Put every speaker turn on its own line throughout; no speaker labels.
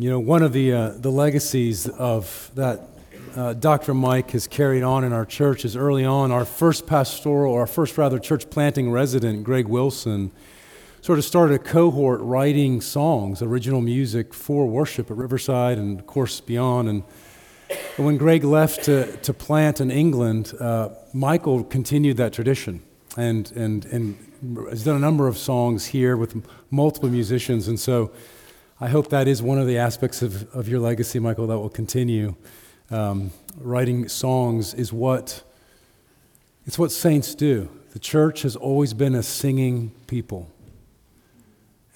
You know, one of the, uh, the legacies of that uh, Dr. Mike has carried on in our church is early on, our first pastoral, or our first rather church planting resident, Greg Wilson, sort of started a cohort writing songs, original music for worship at Riverside and, of course, beyond. And when Greg left to, to plant in England, uh, Michael continued that tradition and, and, and has done a number of songs here with multiple musicians. And so I hope that is one of the aspects of, of your legacy, Michael, that will continue. Um, writing songs is what it's what saints do. The church has always been a singing people.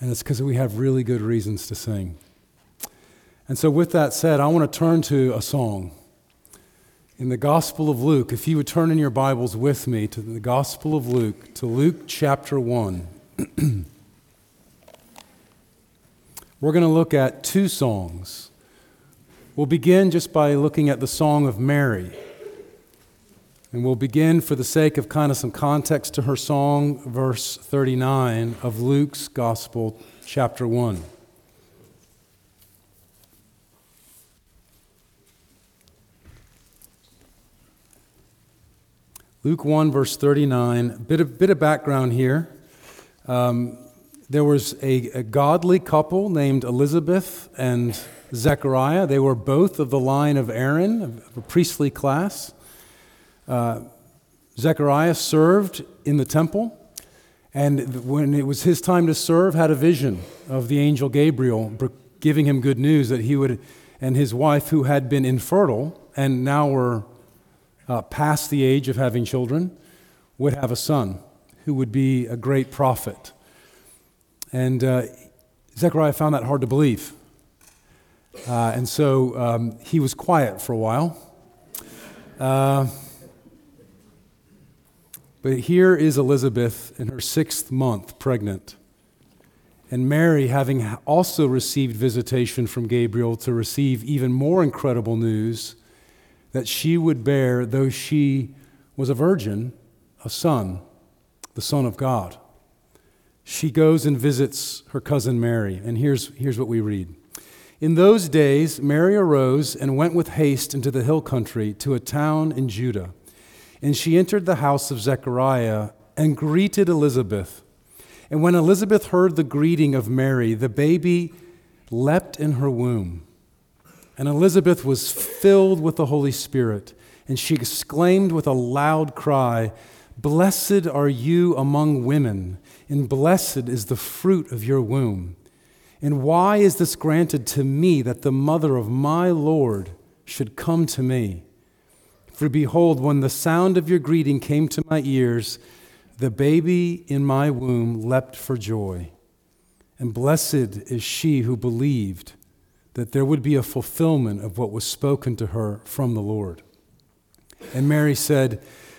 And it's because we have really good reasons to sing. And so, with that said, I want to turn to a song. In the Gospel of Luke, if you would turn in your Bibles with me to the Gospel of Luke, to Luke chapter 1. We're going to look at two songs. We'll begin just by looking at the Song of Mary. And we'll begin, for the sake of kind of some context to her song, verse 39 of Luke's Gospel, chapter 1. Luke 1, verse 39. Bit of, bit of background here. Um, there was a, a, godly couple named Elizabeth and Zechariah. They were both of the line of Aaron, of a priestly class. Uh, Zechariah served in the temple, and when it was his time to serve, had a vision of the angel Gabriel giving him good news that he would, and his wife, who had been infertile and now were uh, past the age of having children, would have a son who would be a great prophet. And uh, Zechariah found that hard to believe. Uh, and so um, he was quiet for a while. Uh, but here is Elizabeth in her sixth month pregnant. And Mary, having also received visitation from Gabriel to receive even more incredible news that she would bear, though she was a virgin, a son, the Son of God she goes and visits her cousin Mary. And here's, here's what we read. In those days, Mary arose and went with haste into the hill country to a town in Judah. And she entered the house of Zechariah and greeted Elizabeth. And when Elizabeth heard the greeting of Mary, the baby leapt in her womb. And Elizabeth was filled with the Holy Spirit, and she exclaimed with a loud cry, Blessed are you among women and blessed is the fruit of your womb. And why is this granted to me that the mother of my Lord should come to me? For behold, when the sound of your greeting came to my ears, the baby in my womb leapt for joy. And blessed is she who believed that there would be a fulfillment of what was spoken to her from the Lord. And Mary said,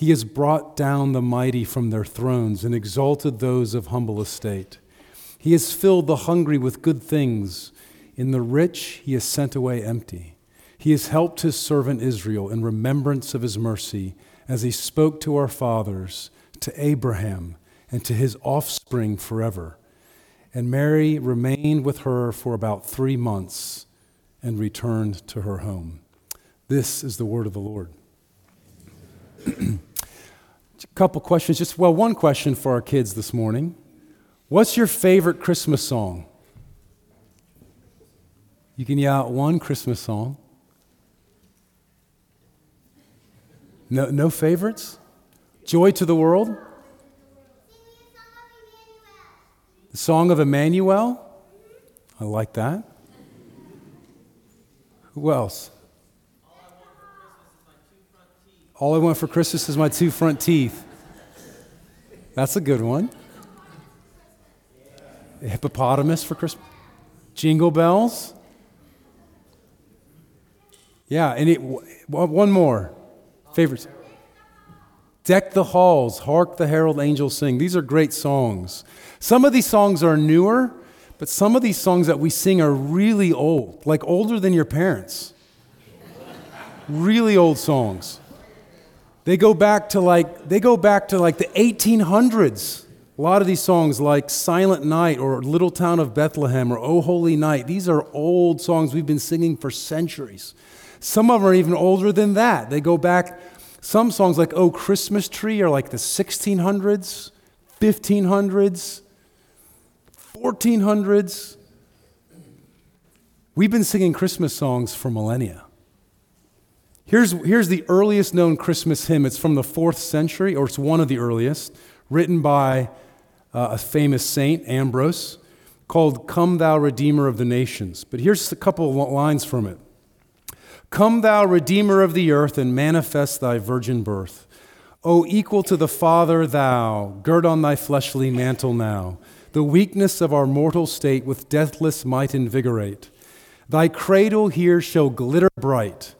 He has brought down the mighty from their thrones and exalted those of humble estate. He has filled the hungry with good things. In the rich, he has sent away empty. He has helped his servant Israel in remembrance of his mercy, as he spoke to our fathers, to Abraham, and to his offspring forever. And Mary remained with her for about three months and returned to her home. This is the word of the Lord. A couple questions, just well, one question for our kids this morning. What's your favorite Christmas song? You can yell out one Christmas song. No, no favorites? Joy to the world? The song of Emmanuel? I like that. Who else? All I want for Christmas is my two front teeth. That's a good one. A hippopotamus for Christmas. Jingle bells. Yeah, and it, one more. Favorites. Deck the halls, hark the herald angels sing. These are great songs. Some of these songs are newer, but some of these songs that we sing are really old, like older than your parents. really old songs. They go back to like they go back to like the 1800s. A lot of these songs like Silent Night or Little Town of Bethlehem or Oh Holy Night, these are old songs we've been singing for centuries. Some of them are even older than that. They go back some songs like Oh Christmas Tree are like the 1600s, 1500s, 1400s. We've been singing Christmas songs for millennia. Here's, here's the earliest known Christmas hymn. It's from the fourth century, or it's one of the earliest, written by uh, a famous saint, Ambrose, called Come Thou Redeemer of the Nations. But here's a couple of lines from it Come, Thou Redeemer of the earth, and manifest Thy virgin birth. O equal to the Father, Thou, gird on Thy fleshly mantle now the weakness of our mortal state with deathless might invigorate. Thy cradle here shall glitter bright,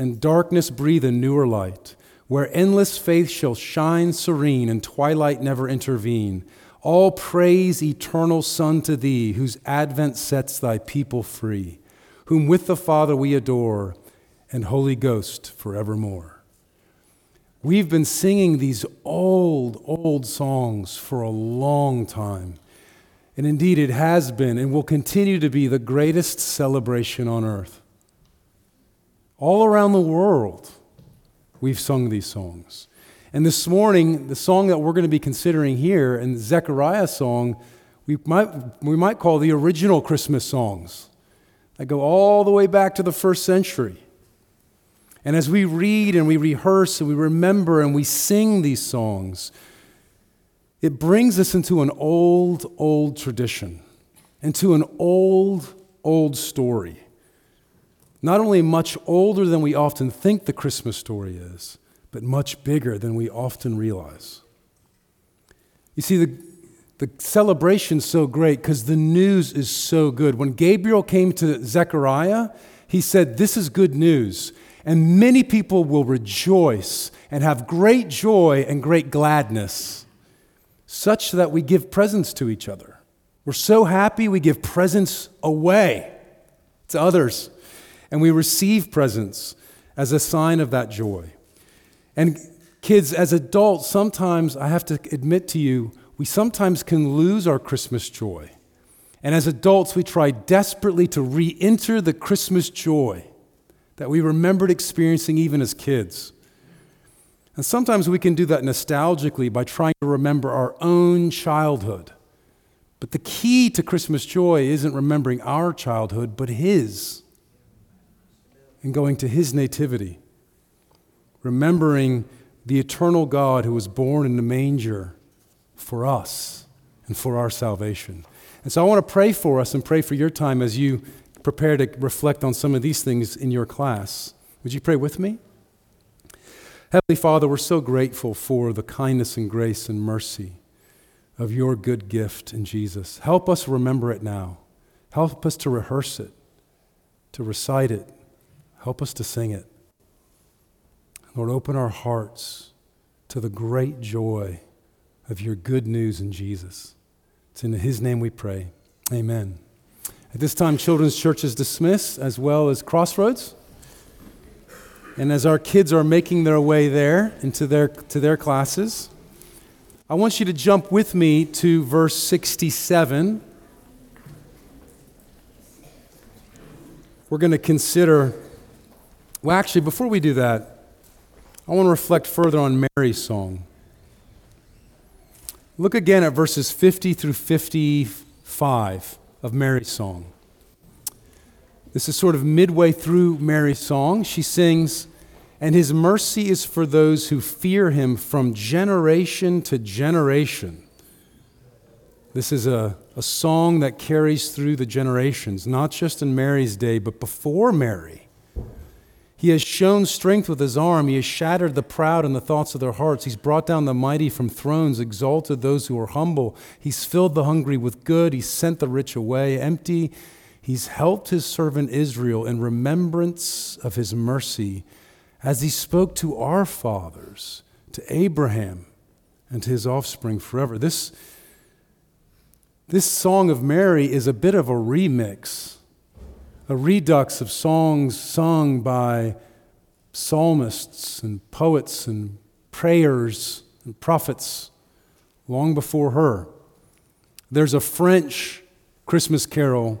and darkness breathe a newer light, where endless faith shall shine serene, and twilight never intervene. All praise, eternal Son, to thee, whose advent sets thy people free, whom with the Father we adore, and Holy Ghost forevermore. We've been singing these old, old songs for a long time. And indeed, it has been and will continue to be the greatest celebration on earth. All around the world, we've sung these songs. And this morning, the song that we're going to be considering here, and the Zechariah song, we might, we might call the original Christmas songs that go all the way back to the first century. And as we read and we rehearse and we remember and we sing these songs, it brings us into an old, old tradition, into an old, old story. Not only much older than we often think the Christmas story is, but much bigger than we often realize. You see, the, the celebration's so great because the news is so good. When Gabriel came to Zechariah, he said, This is good news. And many people will rejoice and have great joy and great gladness, such that we give presents to each other. We're so happy we give presents away to others, and we receive presents as a sign of that joy. And kids, as adults, sometimes I have to admit to you, we sometimes can lose our Christmas joy. And as adults, we try desperately to re enter the Christmas joy that we remembered experiencing even as kids. And sometimes we can do that nostalgically by trying to remember our own childhood. But the key to Christmas joy isn't remembering our childhood, but His. And going to His nativity. Remembering the eternal God who was born in the manger for us and for our salvation. And so I want to pray for us and pray for your time as you prepare to reflect on some of these things in your class. Would you pray with me? Heavenly Father, we're so grateful for the kindness and grace and mercy of your good gift in Jesus. Help us remember it now. Help us to rehearse it, to recite it. Help us to sing it. Lord, open our hearts to the great joy of your good news in Jesus. It's in his name we pray. Amen. At this time, Children's Church is dismissed, as well as Crossroads. And as our kids are making their way there into their, to their classes, I want you to jump with me to verse 67. We're going to consider, well, actually, before we do that, I want to reflect further on Mary's song. Look again at verses 50 through 55 of Mary's song. This is sort of midway through Mary's song. She sings, And his mercy is for those who fear him from generation to generation. This is a, a song that carries through the generations, not just in Mary's day, but before Mary. He has shown strength with his arm. He has shattered the proud in the thoughts of their hearts. He's brought down the mighty from thrones, exalted those who are humble. He's filled the hungry with good. He's sent the rich away empty. He's helped his servant Israel in remembrance of his mercy as he spoke to our fathers, to Abraham, and to his offspring forever. This, this song of Mary is a bit of a remix, a redux of songs sung by psalmists and poets and prayers and prophets long before her. There's a French Christmas carol.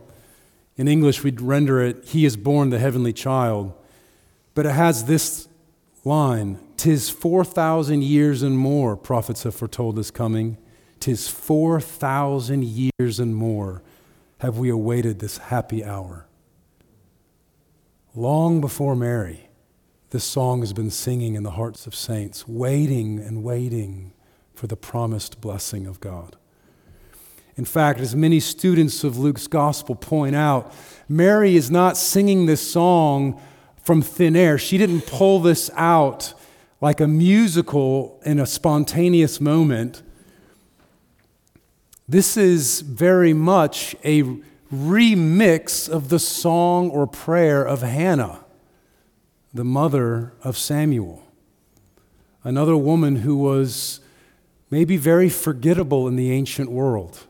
In English, we'd render it, He is born the heavenly child. But it has this line Tis 4,000 years and more, prophets have foretold is coming. Tis 4,000 years and more have we awaited this happy hour. Long before Mary, this song has been singing in the hearts of saints, waiting and waiting for the promised blessing of God. In fact, as many students of Luke's gospel point out, Mary is not singing this song from thin air. She didn't pull this out like a musical in a spontaneous moment. This is very much a remix of the song or prayer of Hannah, the mother of Samuel. Another woman who was maybe very forgettable in the ancient world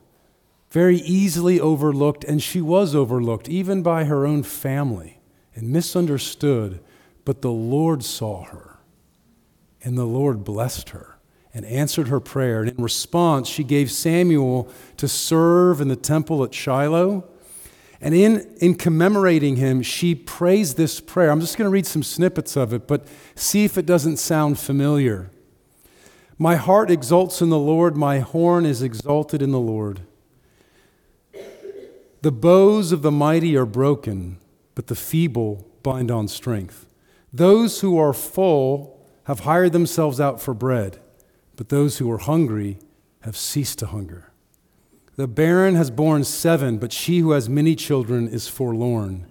very easily overlooked, and she was overlooked even by her own family and misunderstood. But the Lord saw her, and the Lord blessed her and answered her prayer. And in response, she gave Samuel to serve in the temple at Shiloh. And in, in commemorating him, she prays this prayer. I'm just going to read some snippets of it, but see if it doesn't sound familiar. My heart exults in the Lord, my horn is exalted in the Lord. The bows of the mighty are broken, but the feeble bind on strength. Those who are full have hired themselves out for bread, but those who are hungry have ceased to hunger. The barren has borne seven, but she who has many children is forlorn.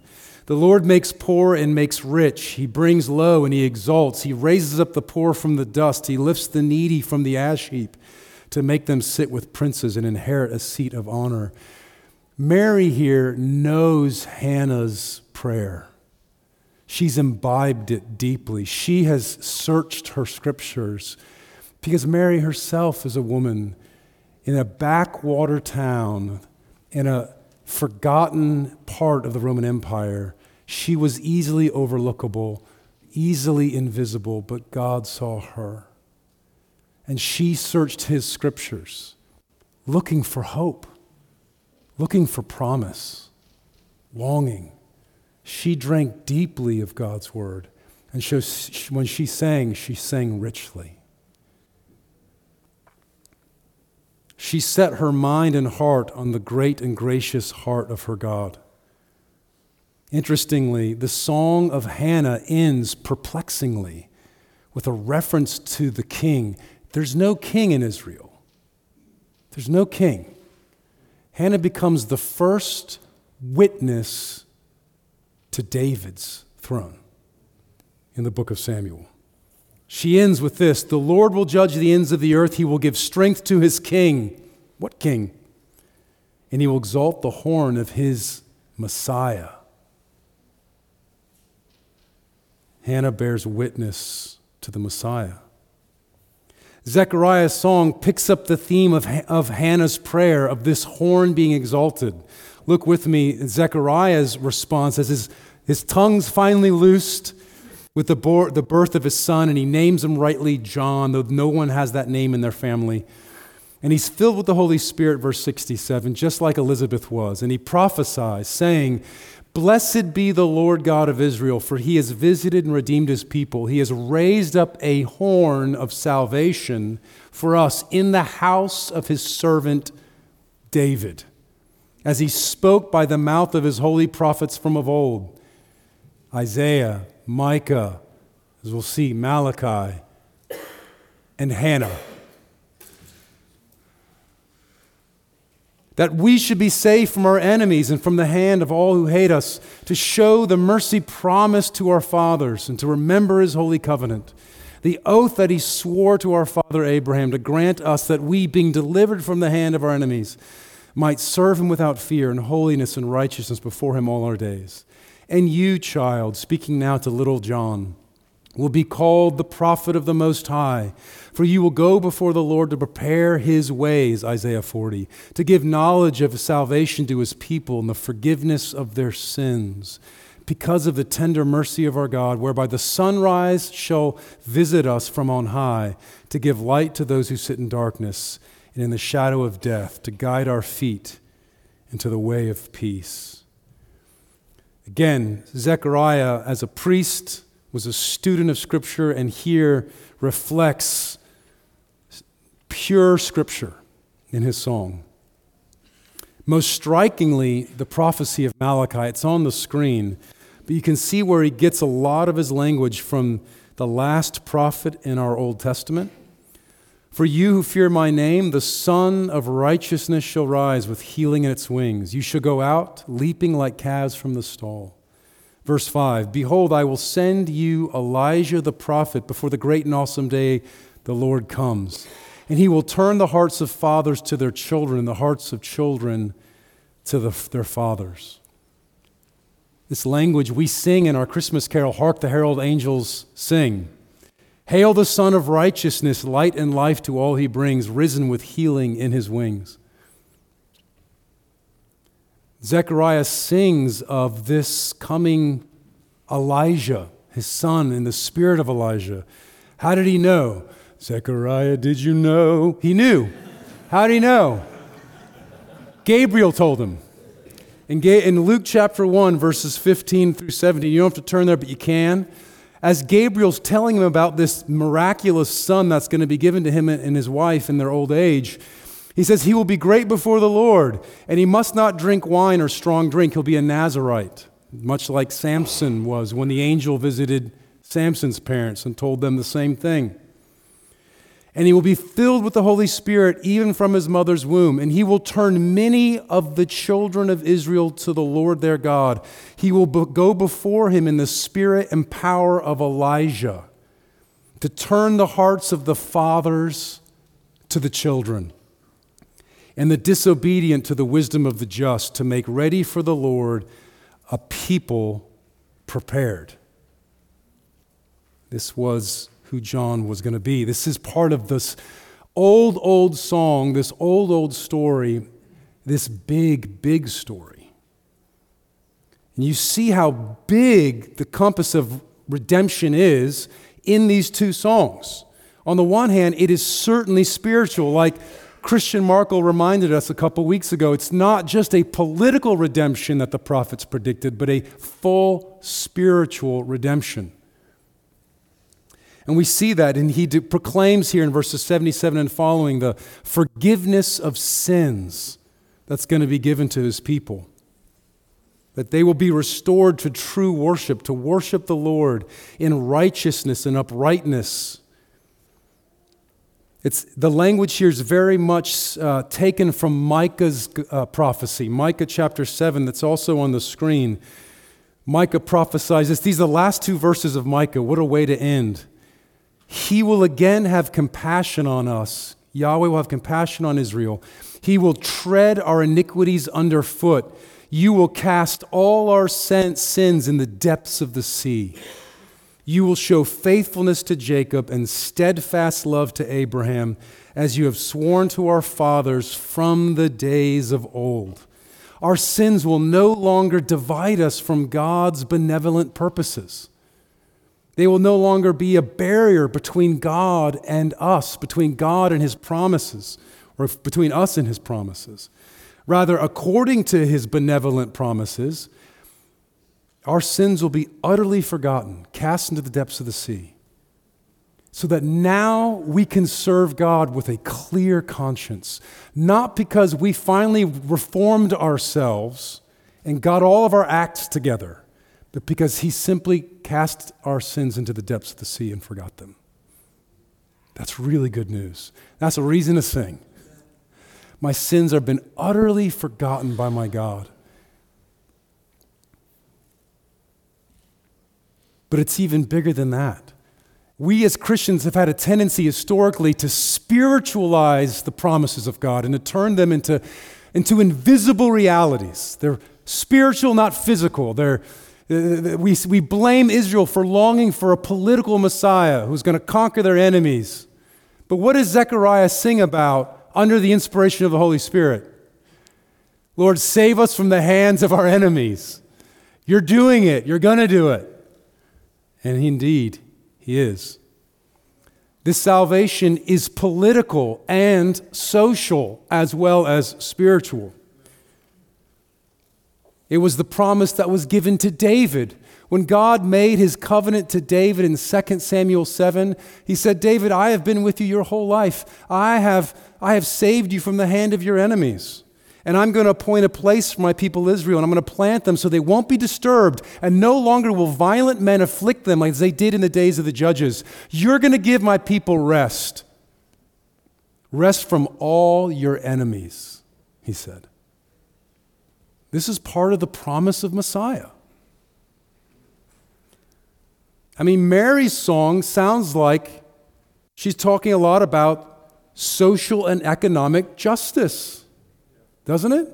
The Lord makes poor and makes rich. He brings low and he exalts. He raises up the poor from the dust. He lifts the needy from the ash heap to make them sit with princes and inherit a seat of honor. Mary here knows Hannah's prayer. She's imbibed it deeply. She has searched her scriptures because Mary herself is a woman in a backwater town in a forgotten part of the Roman Empire. She was easily overlookable, easily invisible, but God saw her. And she searched his scriptures looking for hope looking for promise, longing. She drank deeply of God's word. And when she sang, she sang richly. She set her mind and heart on the great and gracious heart of her God. Interestingly, the song of Hannah ends perplexingly with a reference to the king. There's no king in Israel. There's no king. Hannah becomes the first witness to David's throne in the book of Samuel. She ends with this The Lord will judge the ends of the earth, he will give strength to his king. What king? And he will exalt the horn of his Messiah. Hannah bears witness to the Messiah. Zechariah's song picks up the theme of, of Hannah's prayer, of this horn being exalted. Look with me, Zechariah's response as his, his tongue's finally loosed with the, birth of his son, and he names him rightly John, though no one has that name in their family. And he's filled with the Holy Spirit, verse 67, just like Elizabeth was. And he prophesies, saying, Blessed be the Lord God of Israel, for he has visited and redeemed his people. He has raised up a horn of salvation for us in the house of his servant David, as he spoke by the mouth of his holy prophets from of old Isaiah, Micah, as we'll see, Malachi, and Hannah. that we should be safe from our enemies and from the hand of all who hate us, to show the mercy promised to our fathers and to remember his holy covenant, the oath that he swore to our father Abraham to grant us that we, being delivered from the hand of our enemies, might serve him without fear in holiness and righteousness before him all our days. And you, child, speaking now to little John, will be called the prophet of the Most High, for you will go before the Lord to prepare his ways, Isaiah 40, to give knowledge of salvation to his people and the forgiveness of their sins, because of the tender mercy of our God, whereby the sunrise shall visit us from on high, to give light to those who sit in darkness and in the shadow of death, to guide our feet into the way of peace. Again, Zechariah, as a priest, was a student of Scripture and here reflects pure Scripture in his song. Most strikingly, the prophecy of Malachi, it's on the screen, but you can see where he gets a lot of his language from the last prophet in our Old Testament. For you who fear my name, the Sun of righteousness shall rise with healing in its wings. You shall go out leaping like calves from the stall. Verse 5 Behold, I will send you Elijah the prophet before the great and awesome day the Lord comes. And he will turn the hearts of fathers to their children, and the hearts of children to the, their fathers. This language we sing in our Christmas carol, Hark the Herald Angels Sing. Hail the Sun of Righteousness, light and life to all he brings, risen with healing in his wings. Zechariah sings of this coming Elijah, his son, in the spirit of Elijah. How did he know? Zechariah, did you know? He knew. How did he know? Gabriel told him. In Luke chapter 1, verses 15 through 17, you don't have to turn there, but you can as Gabriel's telling him about this miraculous son that's going to be given to him and his wife in their old age, he says, He will be great before the Lord, and he must not drink wine or strong drink. He'll be a Nazarite, much like Samson was when the angel visited Samson's parents and told them the same thing and he will be filled with the Holy Spirit even from his mother's womb. And he will turn many of the children of Israel to the Lord their God. He will go before him in the spirit and power of Elijah to turn the hearts of the fathers to the children and the disobedient to the wisdom of the just to make ready for the Lord a people prepared. This was who John was going to be. This is part of this old, old song, this old, old story, this big, big story. And you see how big the compass of redemption is in these two songs. On the one hand, it is certainly spiritual, like Christian Markle reminded us a couple weeks ago. It's not just a political redemption that the prophets predicted, but a full spiritual redemption. And we see that, and he proclaims here in verses 77 and following the forgiveness of sins that's going to be given to his people. That they will be restored to true worship, to worship the Lord in righteousness and uprightness. It's, the language here is very much uh, taken from Micah's uh, prophecy, Micah chapter 7, that's also on the screen. Micah prophesies this. These are the last two verses of Micah. What a way to end. He will again have compassion on us. Yahweh will have compassion on Israel. He will tread our iniquities underfoot. You will cast all our sins in the depths of the sea. You will show faithfulness to Jacob and steadfast love to Abraham, as you have sworn to our fathers from the days of old. Our sins will no longer divide us from God's benevolent purposes. They will no longer be a barrier between God and us, between God and His promises, or between us and His promises. Rather, according to His benevolent promises, our sins will be utterly forgotten, cast into the depths of the sea, so that now we can serve God with a clear conscience, not because we finally reformed ourselves and got all of our acts together but because he simply cast our sins into the depths of the sea and forgot them. That's really good news. That's a reason to sing. My sins have been utterly forgotten by my God. But it's even bigger than that. We as Christians have had a tendency historically to spiritualize the promises of God and to turn them into into invisible realities. They're spiritual, not physical. They're, Uh, uh, we, we blame Israel for longing for a political Messiah who's going to conquer their enemies. But what does Zechariah sing about under the inspiration of the Holy Spirit? Lord, save us from the hands of our enemies. You're doing it. You're going to do it. And indeed, He is. This salvation is political and social as well as spiritual. It was the promise that was given to David. When God made his covenant to David in 2 Samuel 7, he said, David, I have been with you your whole life. I have, I have saved you from the hand of your enemies. And I'm going to appoint a place for my people Israel, and I'm going to plant them so they won't be disturbed, and no longer will violent men afflict them like they did in the days of the judges. You're going to give my people rest. Rest from all your enemies, he said. This is part of the promise of Messiah. I mean, Mary's song sounds like she's talking a lot about social and economic justice doesn't it?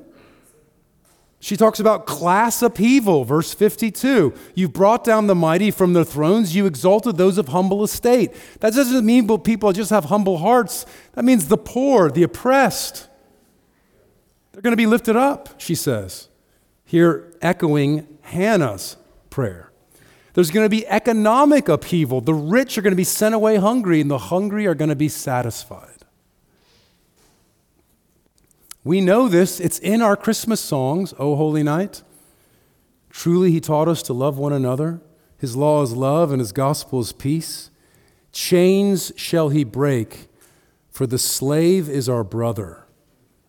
She talks about class upheaval, verse 52. You've brought down the mighty from their thrones, you exalted those of humble estate. That doesn't mean people just have humble hearts. That means the poor, the oppressed. They're going to be lifted up, she says. Here, echoing Hannah's prayer. There's going to be economic upheaval. The rich are going to be sent away hungry, and the hungry are going to be satisfied. We know this, it's in our Christmas songs, O Holy Night. Truly, He taught us to love one another. His law is love, and His gospel is peace. Chains shall He break, for the slave is our brother,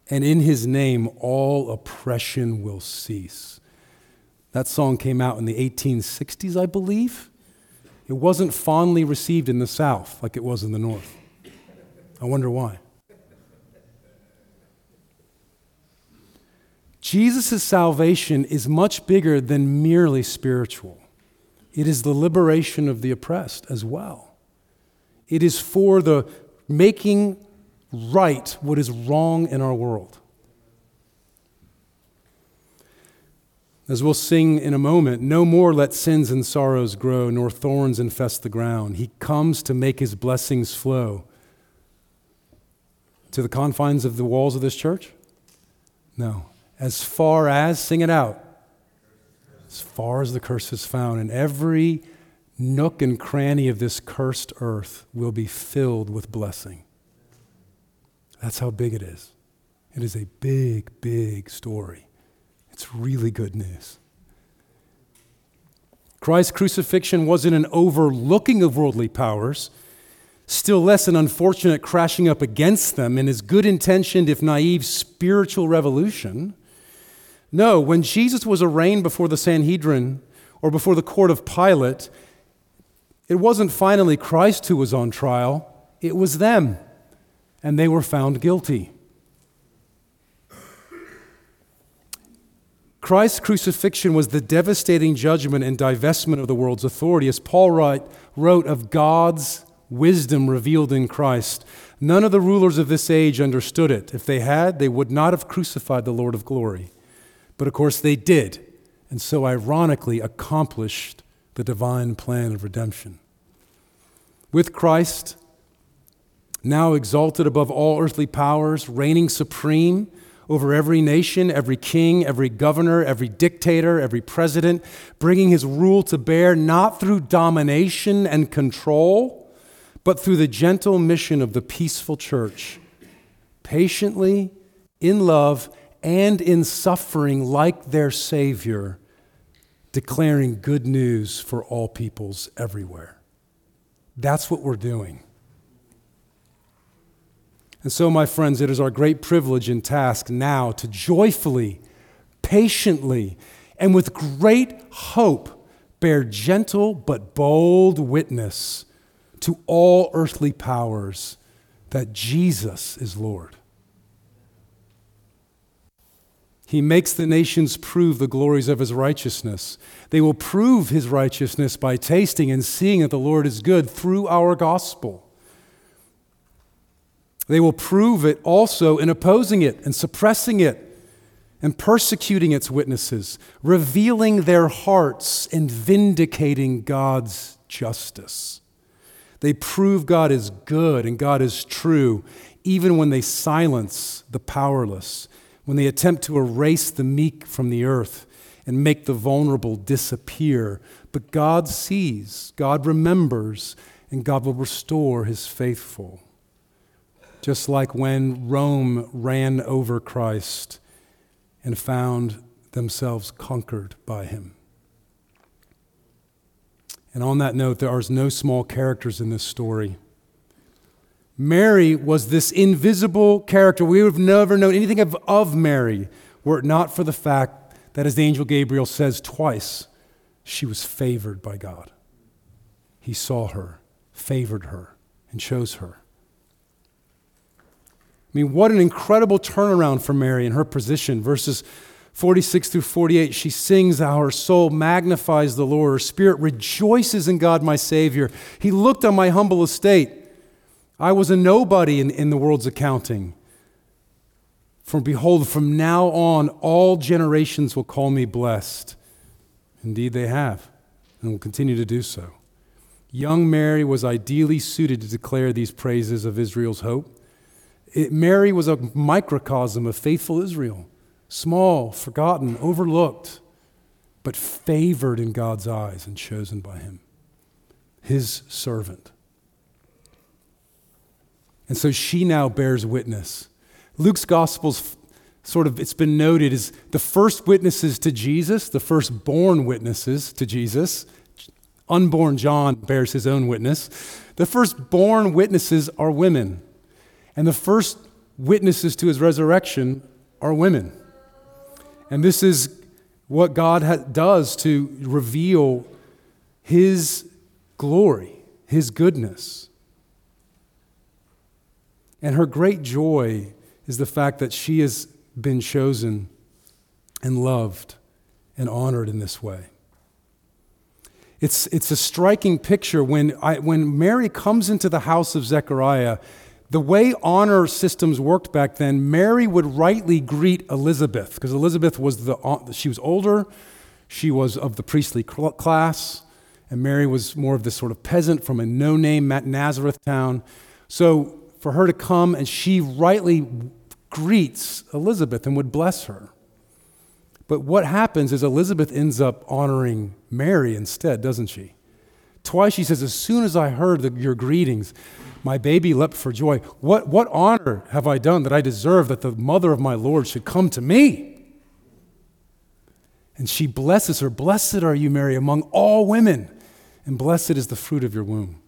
and in His name all oppression will cease. That song came out in the 1860s, I believe. It wasn't fondly received in the South like it was in the North. I wonder why. Jesus' salvation is much bigger than merely spiritual. It is the liberation of the oppressed as well. It is for the making right what is wrong in our world. As we'll sing in a moment, no more let sins and sorrows grow, nor thorns infest the ground. He comes to make his blessings flow. To the confines of the walls of this church? No as far as, sing it out, as far as the curse is found. And every nook and cranny of this cursed earth will be filled with blessing. That's how big it is. It is a big, big story. It's really good news. Christ's crucifixion wasn't an overlooking of worldly powers still less an unfortunate crashing up against them in his good intentioned, if naive, spiritual revolution. No, when Jesus was arraigned before the Sanhedrin or before the court of Pilate, it wasn't finally Christ who was on trial, it was them, and they were found guilty. Christ's crucifixion was the devastating judgment and divestment of the world's authority. As Paul wrote of God's wisdom revealed in Christ, none of the rulers of this age understood it. If they had, they would not have crucified the Lord of glory. But of course, they did, and so ironically accomplished the divine plan of redemption. With Christ, now exalted above all earthly powers, reigning supreme over every nation, every king, every governor, every dictator, every president, bringing his rule to bear not through domination and control, but through the gentle mission of the peaceful church, patiently, in love, and in suffering like their Savior, declaring good news for all peoples everywhere. That's what we're doing. And so, my friends, it is our great privilege and task now to joyfully, patiently, and with great hope bear gentle but bold witness to all earthly powers that Jesus is Lord. He makes the nations prove the glories of his righteousness. They will prove his righteousness by tasting and seeing that the Lord is good through our gospel. They will prove it also in opposing it and suppressing it and persecuting its witnesses, revealing their hearts and vindicating God's justice. They prove God is good and God is true, even when they silence the powerless, when they attempt to erase the meek from the earth and make the vulnerable disappear. But God sees, God remembers, and God will restore his faithful. Just like when Rome ran over Christ and found themselves conquered by him. And on that note, there are no small characters in this story. Mary was this invisible character. We would have never known anything of, of Mary were it not for the fact that, as the angel Gabriel says twice, she was favored by God. He saw her, favored her, and chose her. I mean, what an incredible turnaround for Mary in her position. Verses 46 through 48, she sings how her soul magnifies the Lord. Her spirit rejoices in God, my Savior. He looked on my humble estate. I was a nobody in, in the world's accounting. For behold, from now on, all generations will call me blessed. Indeed, they have, and will continue to do so. Young Mary was ideally suited to declare these praises of Israel's hope. It, Mary was a microcosm of faithful Israel small, forgotten, overlooked, but favored in God's eyes and chosen by Him, His servant. And so she now bears witness. Luke's gospel's sort of, it's been noted, is the first witnesses to Jesus, the first-born witnesses to Jesus. Unborn John bears his own witness. The first-born witnesses are women. And the first witnesses to his resurrection are women. And this is what God ha- does to reveal His glory, His goodness. And her great joy is the fact that she has been chosen and loved and honored in this way. It's, it's a striking picture when, I, when Mary comes into the house of Zechariah the way honor systems worked back then, Mary would rightly greet Elizabeth because Elizabeth was the uh, she was older, she was of the priestly class, and Mary was more of this sort of peasant from a no-name Nazareth town. So for her to come and she rightly greets Elizabeth and would bless her. But what happens is Elizabeth ends up honoring Mary instead, doesn't she? Twice she says, As soon as I heard the, your greetings, my baby leapt for joy. What, what honor have I done that I deserve that the mother of my Lord should come to me? And she blesses her. Blessed are you, Mary, among all women, and blessed is the fruit of your womb.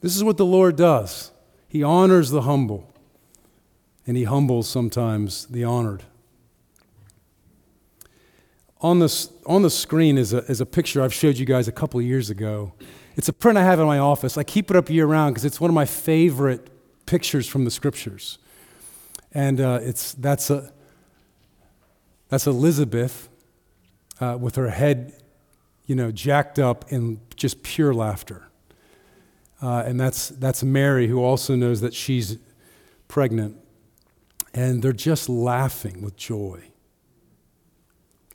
This is what the Lord does. He honors the humble, and he humbles sometimes the honored. On the, on the screen is a, is a picture I've showed you guys a couple of years ago it's a print I have in my office. I keep it up year round because it's one of my favorite pictures from the scriptures. And uh, it's, that's, a, that's Elizabeth uh, with her head, you know, jacked up in just pure laughter. Uh, and that's, that's Mary, who also knows that she's pregnant. And they're just laughing with joy.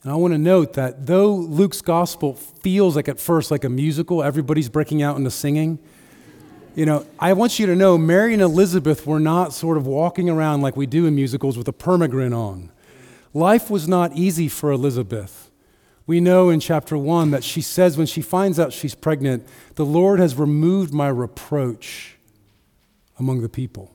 And I want to note that though Luke's gospel feels like at first like a musical, everybody's breaking out into singing. You know, I want you to know Mary and Elizabeth were not sort of walking around like we do in musicals with a permagrin on. Life was not easy for Elizabeth. We know in chapter 1 that she says when she finds out she's pregnant, the Lord has removed my reproach among the people.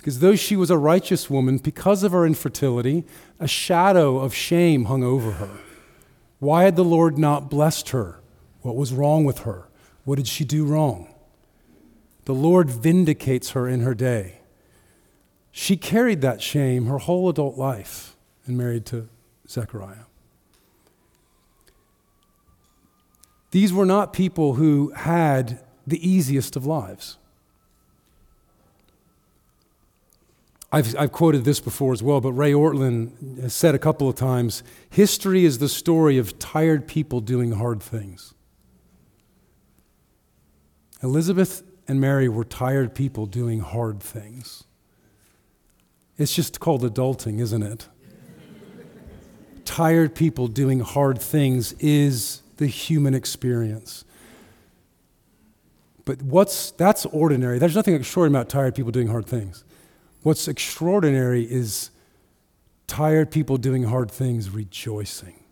Because though she was a righteous woman, because of her infertility, a shadow of shame hung over her. Why had the Lord not blessed her? What was wrong with her? What did she do wrong? The Lord vindicates her in her day. She carried that shame her whole adult life and married to Zechariah. These were not people who had the easiest of lives. I've, I've quoted this before as well, but Ray Ortlund has said a couple of times history is the story of tired people doing hard things. Elizabeth and Mary were tired people doing hard things. It's just called adulting, isn't it? tired people doing hard things is the human experience. But what's that's ordinary. There's nothing extraordinary about tired people doing hard things. What's extraordinary is tired people doing hard things rejoicing.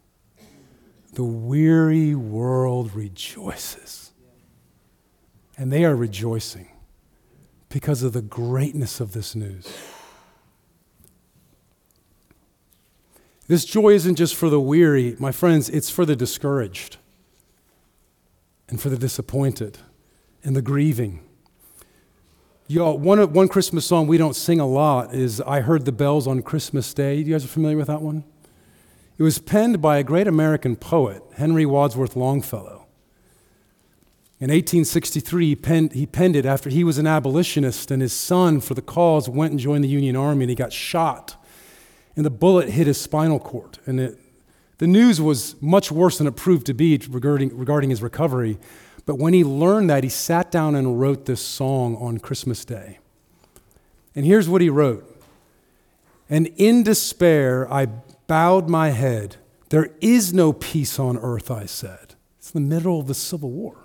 The weary world rejoices. And they are rejoicing because of the greatness of this news. This joy isn't just for the weary, my friends, it's for the discouraged and for the disappointed and the grieving. Y'all, one, one Christmas song we don't sing a lot is I Heard the Bells on Christmas Day. You guys are familiar with that one? It was penned by a great American poet, Henry Wadsworth Longfellow. In 1863, he penned, he penned it after he was an abolitionist, and his son, for the cause, went and joined the Union Army, and he got shot and the bullet hit his spinal cord. And it, the news was much worse than it proved to be regarding, regarding his recovery. But when he learned that, he sat down and wrote this song on Christmas Day. And here's what he wrote And in despair, I bowed my head. There is no peace on earth, I said. It's the middle of the Civil War.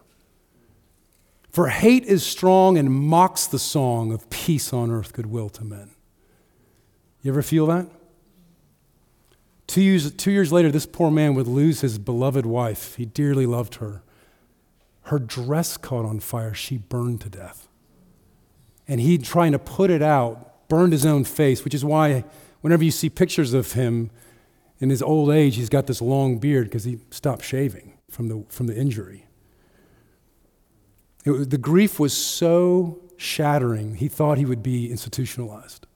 For hate is strong and mocks the song of peace on earth, goodwill to men. You ever feel that? Two years, two years later, this poor man would lose his beloved wife. He dearly loved her. Her dress caught on fire. She burned to death. And he, trying to put it out, burned his own face, which is why, whenever you see pictures of him in his old age, he's got this long beard because he stopped shaving from the, from the injury. It, the grief was so shattering, he thought he would be institutionalized.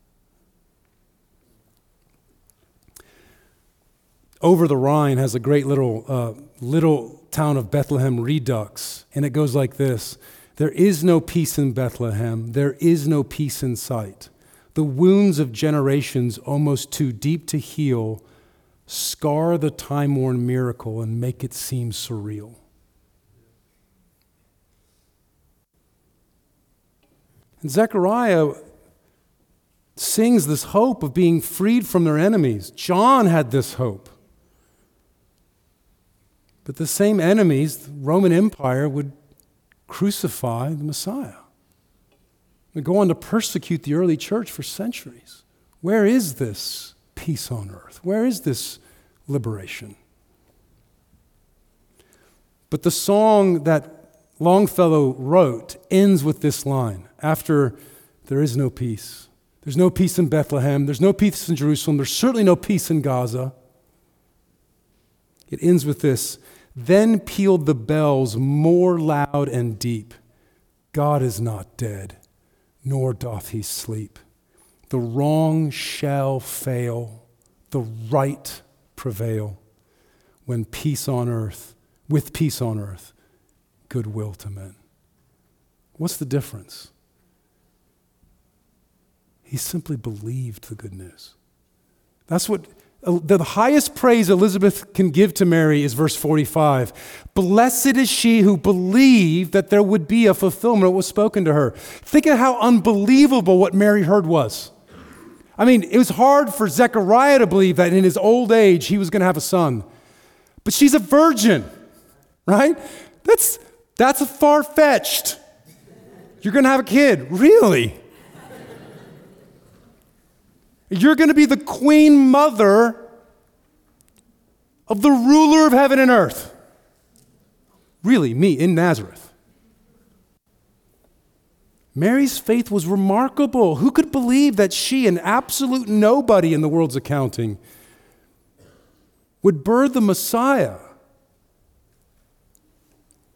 Over the Rhine has a great little, uh, little town of Bethlehem redux, and it goes like this There is no peace in Bethlehem, there is no peace in sight. The wounds of generations, almost too deep to heal, scar the time worn miracle and make it seem surreal. And Zechariah sings this hope of being freed from their enemies. John had this hope. But the same enemies, the Roman Empire, would crucify the Messiah. Would go on to persecute the early church for centuries. Where is this peace on earth? Where is this liberation? But the song that Longfellow wrote ends with this line after there is no peace. There's no peace in Bethlehem. There's no peace in Jerusalem. There's certainly no peace in Gaza. It ends with this then pealed the bells more loud and deep God is not dead, nor doth he sleep. The wrong shall fail, the right prevail. When peace on earth, with peace on earth, goodwill to men. What's the difference? He simply believed the good news. That's what Uh, the highest praise Elizabeth can give to Mary is verse 45. Blessed is she who believed that there would be a fulfillment of what was spoken to her. Think of how unbelievable what Mary heard was. I mean, it was hard for Zechariah to believe that in his old age he was going to have a son. But she's a virgin, right? That's, that's far fetched. You're going to have a kid. Really? You're going to be the queen mother of the ruler of heaven and earth. Really, me in Nazareth. Mary's faith was remarkable. Who could believe that she, an absolute nobody in the world's accounting, would birth the Messiah?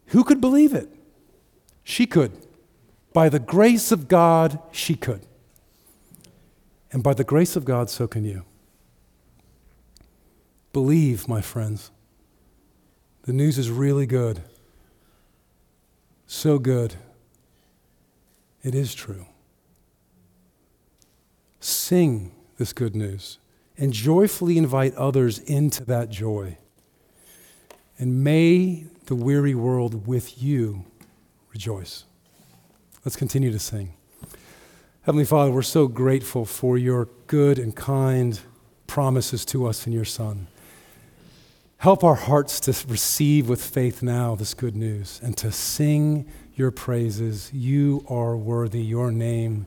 Who could believe it? She could. By the grace of God, she could. And by the grace of God, so can you. Believe, my friends. The news is really good. So good. It is true. Sing this good news and joyfully invite others into that joy. And may the weary world with you rejoice. Let's continue to sing. Heavenly Father, we're so grateful for your good and kind promises to us in your Son. Help our hearts to receive with faith now this good news and to sing your praises. You are worthy. Your name